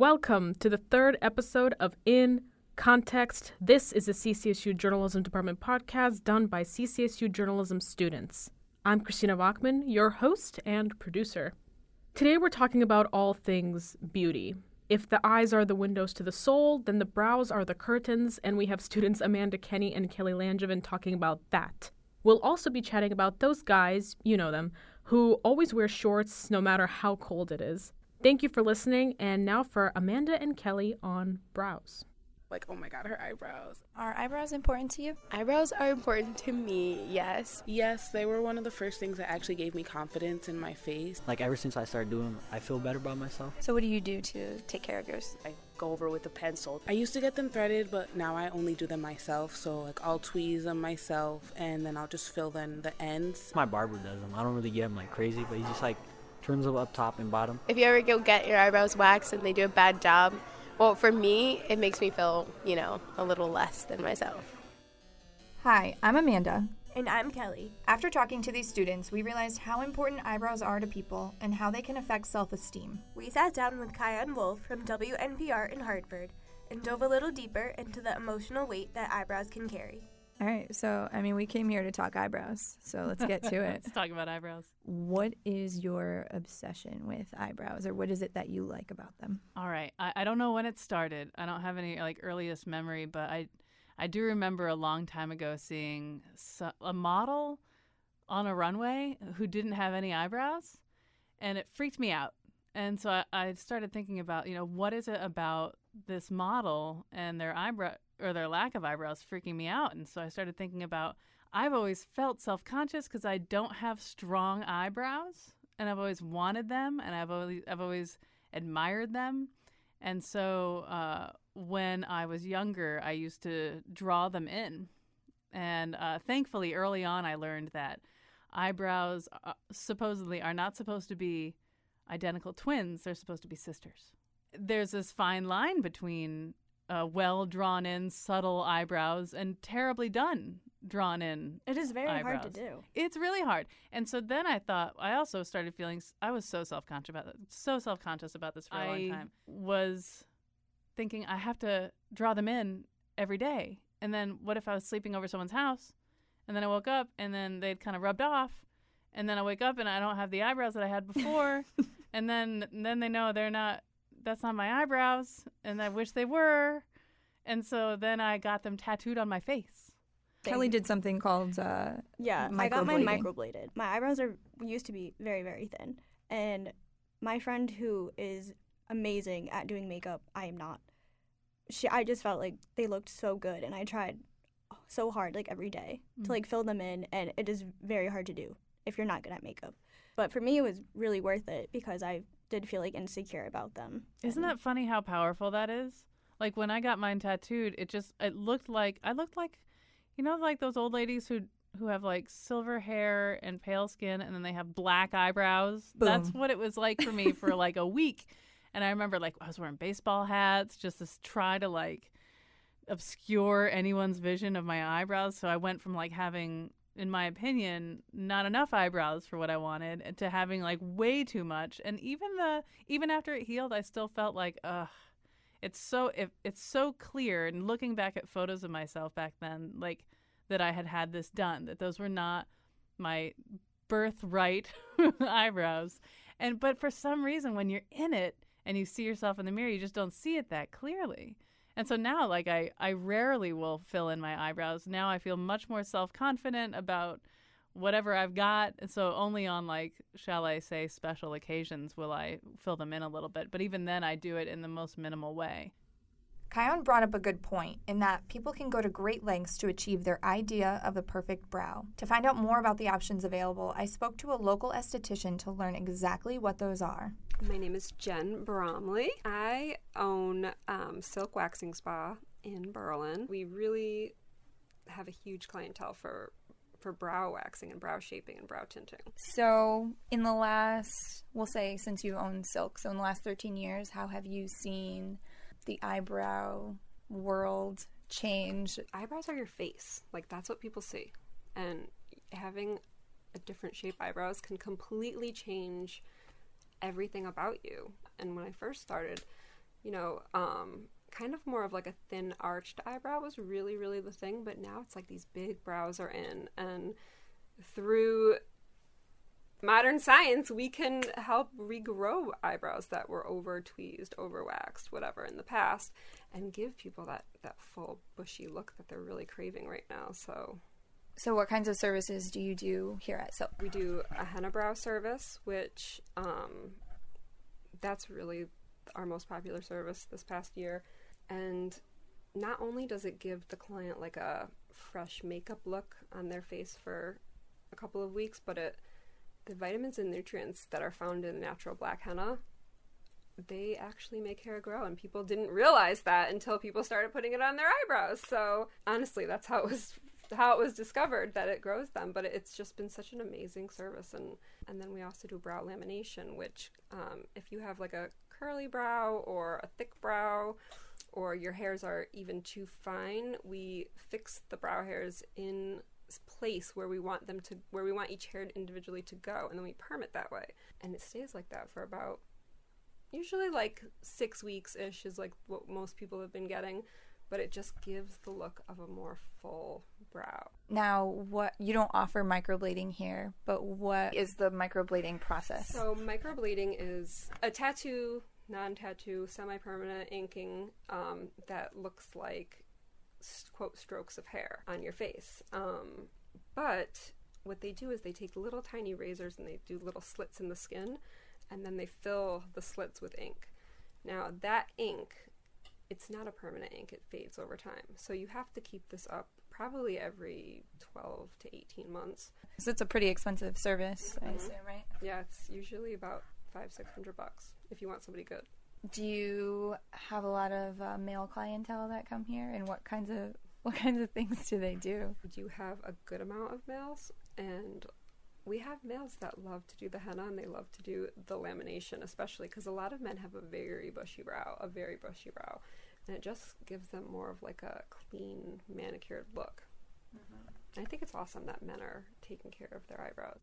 Welcome to the third episode of In Context. This is a CCSU Journalism Department podcast done by CCSU journalism students. I'm Christina Wachman, your host and producer. Today we're talking about all things beauty. If the eyes are the windows to the soul, then the brows are the curtains, and we have students Amanda Kenny and Kelly Langevin talking about that. We'll also be chatting about those guys, you know them, who always wear shorts no matter how cold it is. Thank you for listening, and now for Amanda and Kelly on brows. Like, oh my god, her eyebrows. Are eyebrows important to you? Eyebrows are important to me, yes. Yes, they were one of the first things that actually gave me confidence in my face. Like ever since I started doing them, I feel better about myself. So what do you do to take care of yours? I go over with a pencil. I used to get them threaded, but now I only do them myself. So like I'll tweeze them myself, and then I'll just fill in the ends. My barber does them. I don't really get them like crazy, but he just like trims of up top and bottom. If you ever go get your eyebrows waxed and they do a bad job, well, for me, it makes me feel, you know, a little less than myself. Hi, I'm Amanda. And I'm Kelly. After talking to these students, we realized how important eyebrows are to people and how they can affect self esteem. We sat down with Kyan Wolf from WNPR in Hartford and dove a little deeper into the emotional weight that eyebrows can carry. All right, so I mean, we came here to talk eyebrows, so let's get to it. Let's talk about eyebrows. What is your obsession with eyebrows, or what is it that you like about them? All right, I, I don't know when it started. I don't have any like earliest memory, but I, I do remember a long time ago seeing so, a model on a runway who didn't have any eyebrows, and it freaked me out. And so I, I started thinking about, you know, what is it about this model and their eyebrow or their lack of eyebrows freaking me out. And so I started thinking about I've always felt self conscious because I don't have strong eyebrows and I've always wanted them and I've always, I've always admired them. And so uh, when I was younger, I used to draw them in. And uh, thankfully, early on, I learned that eyebrows uh, supposedly are not supposed to be identical twins, they're supposed to be sisters. There's this fine line between uh, well drawn in, subtle eyebrows and terribly done drawn in. It is very eyebrows. hard to do. It's really hard. And so then I thought I also started feeling I was so self conscious about so self conscious about this for a long time. Was thinking I have to draw them in every day. And then what if I was sleeping over someone's house, and then I woke up and then they'd kind of rubbed off, and then I wake up and I don't have the eyebrows that I had before, and then and then they know they're not that's not my eyebrows, and I wish they were. And so then I got them tattooed on my face. Kelly did something called uh, Yeah, I got mine microbladed. My eyebrows are used to be very, very thin. And my friend who is amazing at doing makeup, I am not. She I just felt like they looked so good and I tried so hard like every day Mm. to like fill them in and it is very hard to do if you're not good at makeup. But for me it was really worth it because I did feel like insecure about them. Isn't And- that funny how powerful that is? Like when I got mine tattooed, it just it looked like I looked like you know like those old ladies who who have like silver hair and pale skin and then they have black eyebrows. That's what it was like for me for like a week. And I remember like I was wearing baseball hats just to try to like obscure anyone's vision of my eyebrows. So I went from like having in my opinion, not enough eyebrows for what I wanted, to having like way too much. And even the even after it healed, I still felt like, ugh, it's so it, it's so clear. And looking back at photos of myself back then, like that I had had this done, that those were not my birthright eyebrows. And but for some reason, when you're in it and you see yourself in the mirror, you just don't see it that clearly. And so now, like I, I rarely will fill in my eyebrows. Now I feel much more self confident about whatever I've got. So only on like, shall I say, special occasions will I fill them in a little bit. But even then, I do it in the most minimal way. Kion brought up a good point in that people can go to great lengths to achieve their idea of the perfect brow. To find out more about the options available, I spoke to a local esthetician to learn exactly what those are. My name is Jen Bromley. I own um, Silk Waxing Spa in Berlin. We really have a huge clientele for for brow waxing and brow shaping and brow tinting. So, in the last, we'll say since you own Silk, so in the last 13 years, how have you seen the eyebrow world change? Eyebrows are your face. Like that's what people see. And having a different shape eyebrows can completely change everything about you. And when I first started, you know, um, kind of more of like a thin arched eyebrow was really, really the thing. But now it's like these big brows are in. And through modern science, we can help regrow eyebrows that were over tweezed, over waxed, whatever in the past, and give people that, that full bushy look that they're really craving right now. So So, what kinds of services do you do here at Silk? we do a henna brow service, which um, that's really our most popular service this past year. And not only does it give the client like a fresh makeup look on their face for a couple of weeks, but it the vitamins and nutrients that are found in natural black henna they actually make hair grow and people didn't realize that until people started putting it on their eyebrows so honestly that's how it was how it was discovered that it grows them but it's just been such an amazing service. And and then we also do brow lamination which um, if you have like a curly brow or a thick brow or your hairs are even too fine we fix the brow hairs in place where we want them to where we want each hair individually to go and then we perm it that way. And it stays like that for about usually like six weeks ish is like what most people have been getting but it just gives the look of a more full brow Now, what you don't offer microblading here, but what is the microblading process? So microblading is a tattoo, non-tattoo, semi-permanent inking um, that looks like quote strokes of hair on your face. Um, but what they do is they take little tiny razors and they do little slits in the skin, and then they fill the slits with ink. Now that ink, it's not a permanent ink; it fades over time. So you have to keep this up probably every 12 to 18 months. So it's a pretty expensive service, I Mhm. assume, right? Yeah, it's usually about five, six hundred bucks if you want somebody good. Do you have a lot of uh, male clientele that come here, and what kinds of what kinds of things do they do? We do have a good amount of males, and we have males that love to do the henna and they love to do the lamination, especially because a lot of men have a very bushy brow, a very bushy brow, and it just gives them more of like a clean, manicured look. Mm-hmm. I think it's awesome that men are taking care of their eyebrows.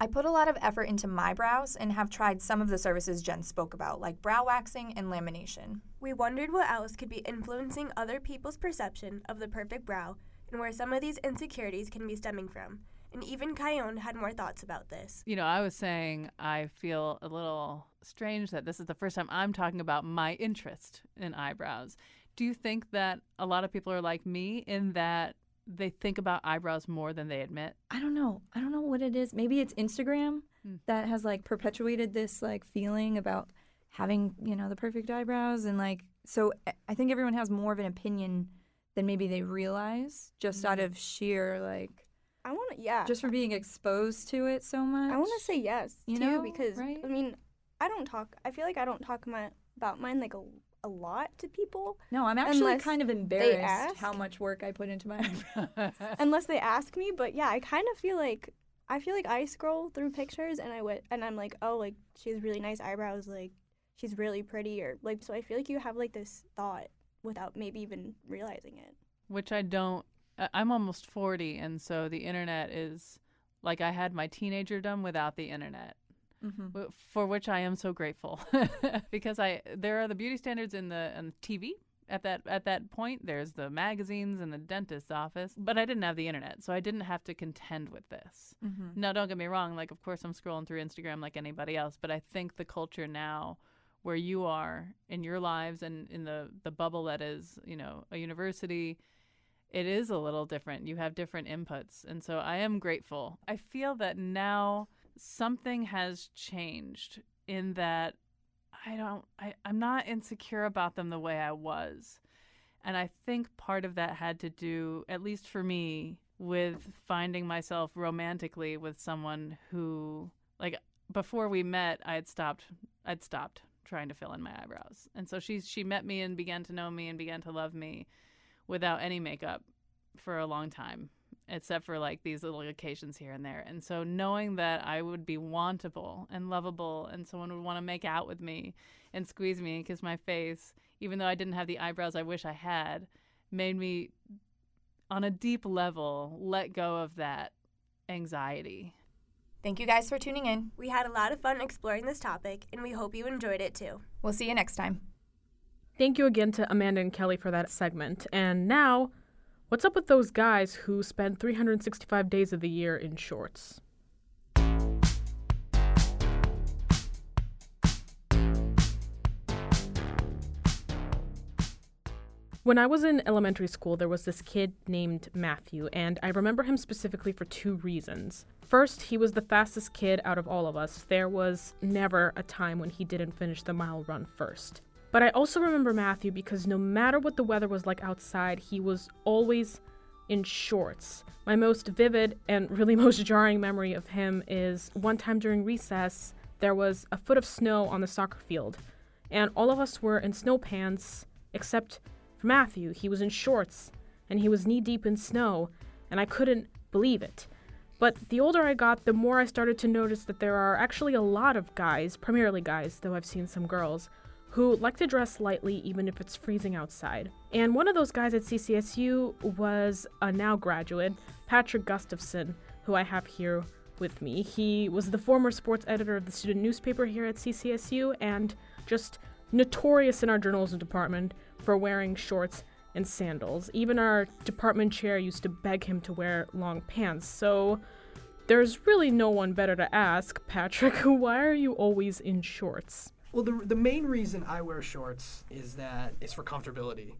I put a lot of effort into my brows and have tried some of the services Jen spoke about, like brow waxing and lamination. We wondered what else could be influencing other people's perception of the perfect brow and where some of these insecurities can be stemming from. And even Kyone had more thoughts about this. You know, I was saying I feel a little strange that this is the first time I'm talking about my interest in eyebrows. Do you think that a lot of people are like me in that they think about eyebrows more than they admit? I don't know. I don't know what it is. Maybe it's Instagram Hmm. that has like perpetuated this like feeling about having, you know, the perfect eyebrows and like so I- I think everyone has more of an opinion than maybe they realize just out Mm. of sheer like I want to, yeah. just for being exposed to it so much. I want to say yes You too know, because right? I mean, I don't talk. I feel like I don't talk my, about mine like a, a lot to people. No, I'm actually kind of embarrassed how much work I put into my eyebrows. unless they ask me. But yeah, I kind of feel like I feel like I scroll through pictures and I would and I'm like, oh, like she has really nice eyebrows, like she's really pretty, or like so. I feel like you have like this thought without maybe even realizing it. Which I don't. I'm almost 40, and so the internet is like I had my teenagerdom without the internet. mm-hmm. for which I am so grateful because I there are the beauty standards in the in TV at that at that point there's the magazines and the dentist's office but I didn't have the internet so I didn't have to contend with this. Mm-hmm. Now don't get me wrong like of course I'm scrolling through Instagram like anybody else but I think the culture now where you are in your lives and in the the bubble that is, you know, a university it is a little different. You have different inputs. And so I am grateful. I feel that now something has changed in that I don't I, I'm not insecure about them the way I was. And I think part of that had to do, at least for me, with finding myself romantically with someone who like before we met I had stopped I'd stopped trying to fill in my eyebrows. And so she she met me and began to know me and began to love me without any makeup for a long time, except for like these little occasions here and there. And so knowing that I would be wantable and lovable and someone would want to make out with me and squeeze me and kiss my face, even though I didn't have the eyebrows I wish I had, made me on a deep level let go of that anxiety. Thank you guys for tuning in. We had a lot of fun exploring this topic, and we hope you enjoyed it too. We'll see you next time. Thank you again to Amanda and Kelly for that segment. And now, what's up with those guys who spend 365 days of the year in shorts? When I was in elementary school, there was this kid named Matthew, and I remember him specifically for two reasons. First, he was the fastest kid out of all of us. There was never a time when he didn't finish the mile run first. But I also remember Matthew because no matter what the weather was like outside, he was always in shorts. My most vivid and really most jarring memory of him is one time during recess, there was a foot of snow on the soccer field, and all of us were in snow pants except for Matthew. He was in shorts and he was knee deep in snow, and I couldn't believe it. But the older I got, the more I started to notice that there are actually a lot of guys, primarily guys, though I've seen some girls, who like to dress lightly even if it's freezing outside. And one of those guys at CCSU was a now graduate, Patrick Gustafson, who I have here with me. He was the former sports editor of the student newspaper here at CCSU and just notorious in our journalism department for wearing shorts and sandals. Even our department chair used to beg him to wear long pants. So there's really no one better to ask, Patrick, why are you always in shorts? Well, the, the main reason I wear shorts is that it's for comfortability.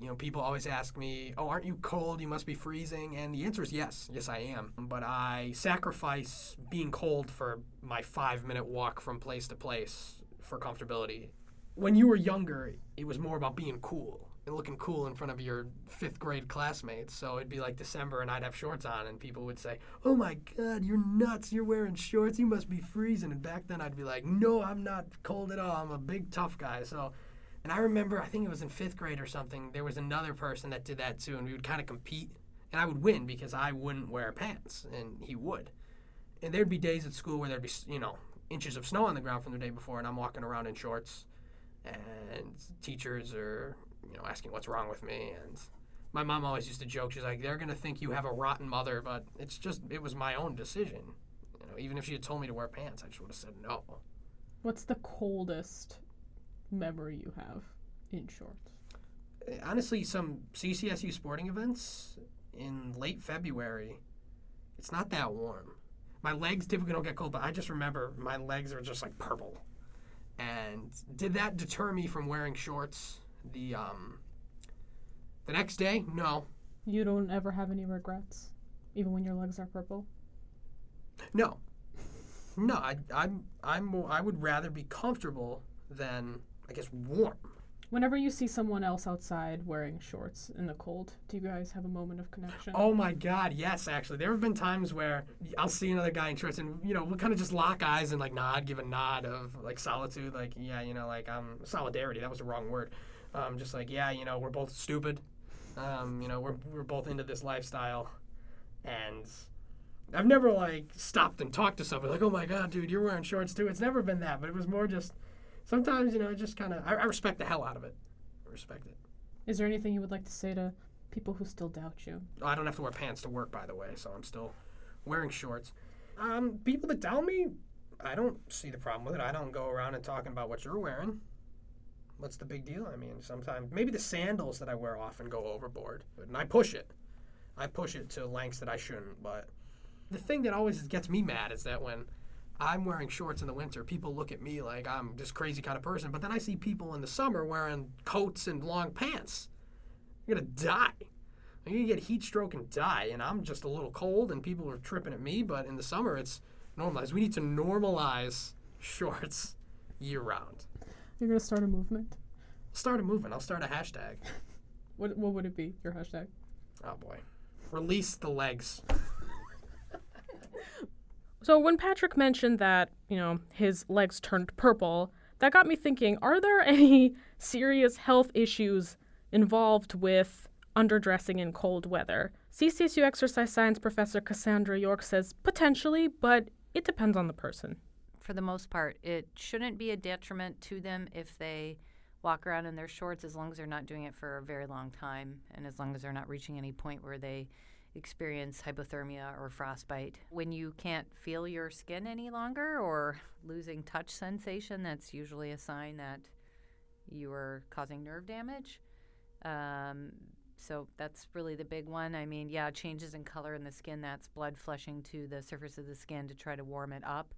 You know, people always ask me, "Oh, aren't you cold? You must be freezing." And the answer is yes. Yes, I am. But I sacrifice being cold for my 5-minute walk from place to place for comfortability. When you were younger, it was more about being cool looking cool in front of your fifth grade classmates. So it'd be like December and I'd have shorts on, and people would say, Oh my God, you're nuts. You're wearing shorts. You must be freezing. And back then I'd be like, No, I'm not cold at all. I'm a big, tough guy. So, and I remember, I think it was in fifth grade or something, there was another person that did that too, and we would kind of compete. And I would win because I wouldn't wear pants, and he would. And there'd be days at school where there'd be, you know, inches of snow on the ground from the day before, and I'm walking around in shorts, and teachers are you know, asking what's wrong with me. And my mom always used to joke, she's like, they're going to think you have a rotten mother, but it's just, it was my own decision. You know, even if she had told me to wear pants, I just would have said no. What's the coldest memory you have in shorts? Eh, honestly, some CCSU sporting events in late February, it's not that warm. My legs typically don't get cold, but I just remember my legs are just like purple. And did that deter me from wearing shorts? The um the next day, no. You don't ever have any regrets, even when your legs are purple. No, no. I I'm I'm more, I would rather be comfortable than I guess warm. Whenever you see someone else outside wearing shorts in the cold, do you guys have a moment of connection? Oh my God, yes, actually. There have been times where I'll see another guy in shorts and, you know, we'll kind of just lock eyes and like nod, give a nod of like solitude, like, yeah, you know, like um, solidarity. That was the wrong word. Um, just like, yeah, you know, we're both stupid. Um, you know, we're, we're both into this lifestyle. And I've never like stopped and talked to somebody like, oh my God, dude, you're wearing shorts too. It's never been that, but it was more just sometimes, you know, I just kind of, I, I respect the hell out of it. I respect it. Is there anything you would like to say to people who still doubt you? I don't have to wear pants to work, by the way, so I'm still wearing shorts. Um, people that doubt me, I don't see the problem with it. I don't go around and talking about what you're wearing. What's the big deal? I mean, sometimes maybe the sandals that I wear often go overboard, and I push it. I push it to lengths that I shouldn't. But the thing that always gets me mad is that when I'm wearing shorts in the winter, people look at me like I'm this crazy kind of person. But then I see people in the summer wearing coats and long pants. You're gonna die. You're gonna get heat stroke and die. And I'm just a little cold, and people are tripping at me. But in the summer, it's normalized. We need to normalize shorts year round. You're gonna start a movement. Start a movement. I'll start a hashtag. What what would it be? Your hashtag? Oh boy, release the legs. So when Patrick mentioned that, you know, his legs turned purple, that got me thinking, are there any serious health issues involved with underdressing in cold weather? CCSU exercise science professor Cassandra York says potentially, but it depends on the person. For the most part, it shouldn't be a detriment to them if they walk around in their shorts as long as they're not doing it for a very long time and as long as they're not reaching any point where they experience hypothermia or frostbite. When you can't feel your skin any longer or losing touch sensation, that's usually a sign that you are causing nerve damage. Um, so that's really the big one. I mean, yeah, changes in color in the skin, that's blood flushing to the surface of the skin to try to warm it up.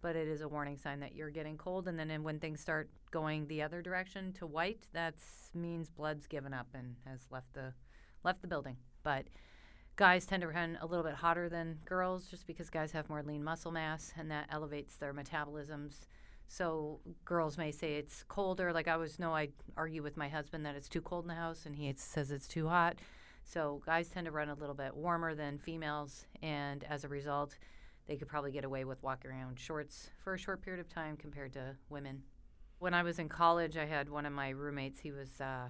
But it is a warning sign that you're getting cold. And then when things start going the other direction to white, that means blood's given up and has left the left the building. But guys tend to run a little bit hotter than girls just because guys have more lean muscle mass and that elevates their metabolisms. So girls may say it's colder. Like I always know I argue with my husband that it's too cold in the house and he says it's too hot. So guys tend to run a little bit warmer than females and as a result they could probably get away with walking around shorts for a short period of time compared to women. When I was in college, I had one of my roommates. He was uh,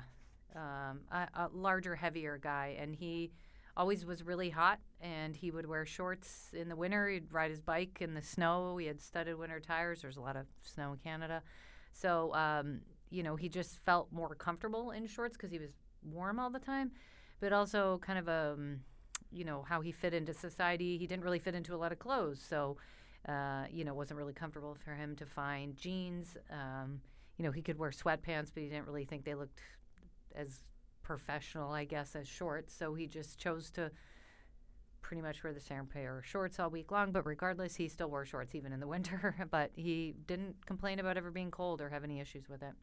um, a, a larger, heavier guy, and he always was really hot and he would wear shorts in the winter he'd ride his bike in the snow he had studded winter tires there's a lot of snow in canada so um, you know he just felt more comfortable in shorts because he was warm all the time but also kind of a um, you know how he fit into society he didn't really fit into a lot of clothes so uh, you know wasn't really comfortable for him to find jeans um, you know he could wear sweatpants but he didn't really think they looked as professional, I guess, as shorts. So he just chose to pretty much wear the same pair of shorts all week long. But regardless, he still wore shorts even in the winter. but he didn't complain about ever being cold or have any issues with it.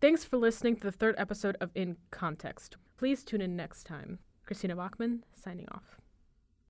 Thanks for listening to the third episode of In Context. Please tune in next time. Christina Bachman, signing off.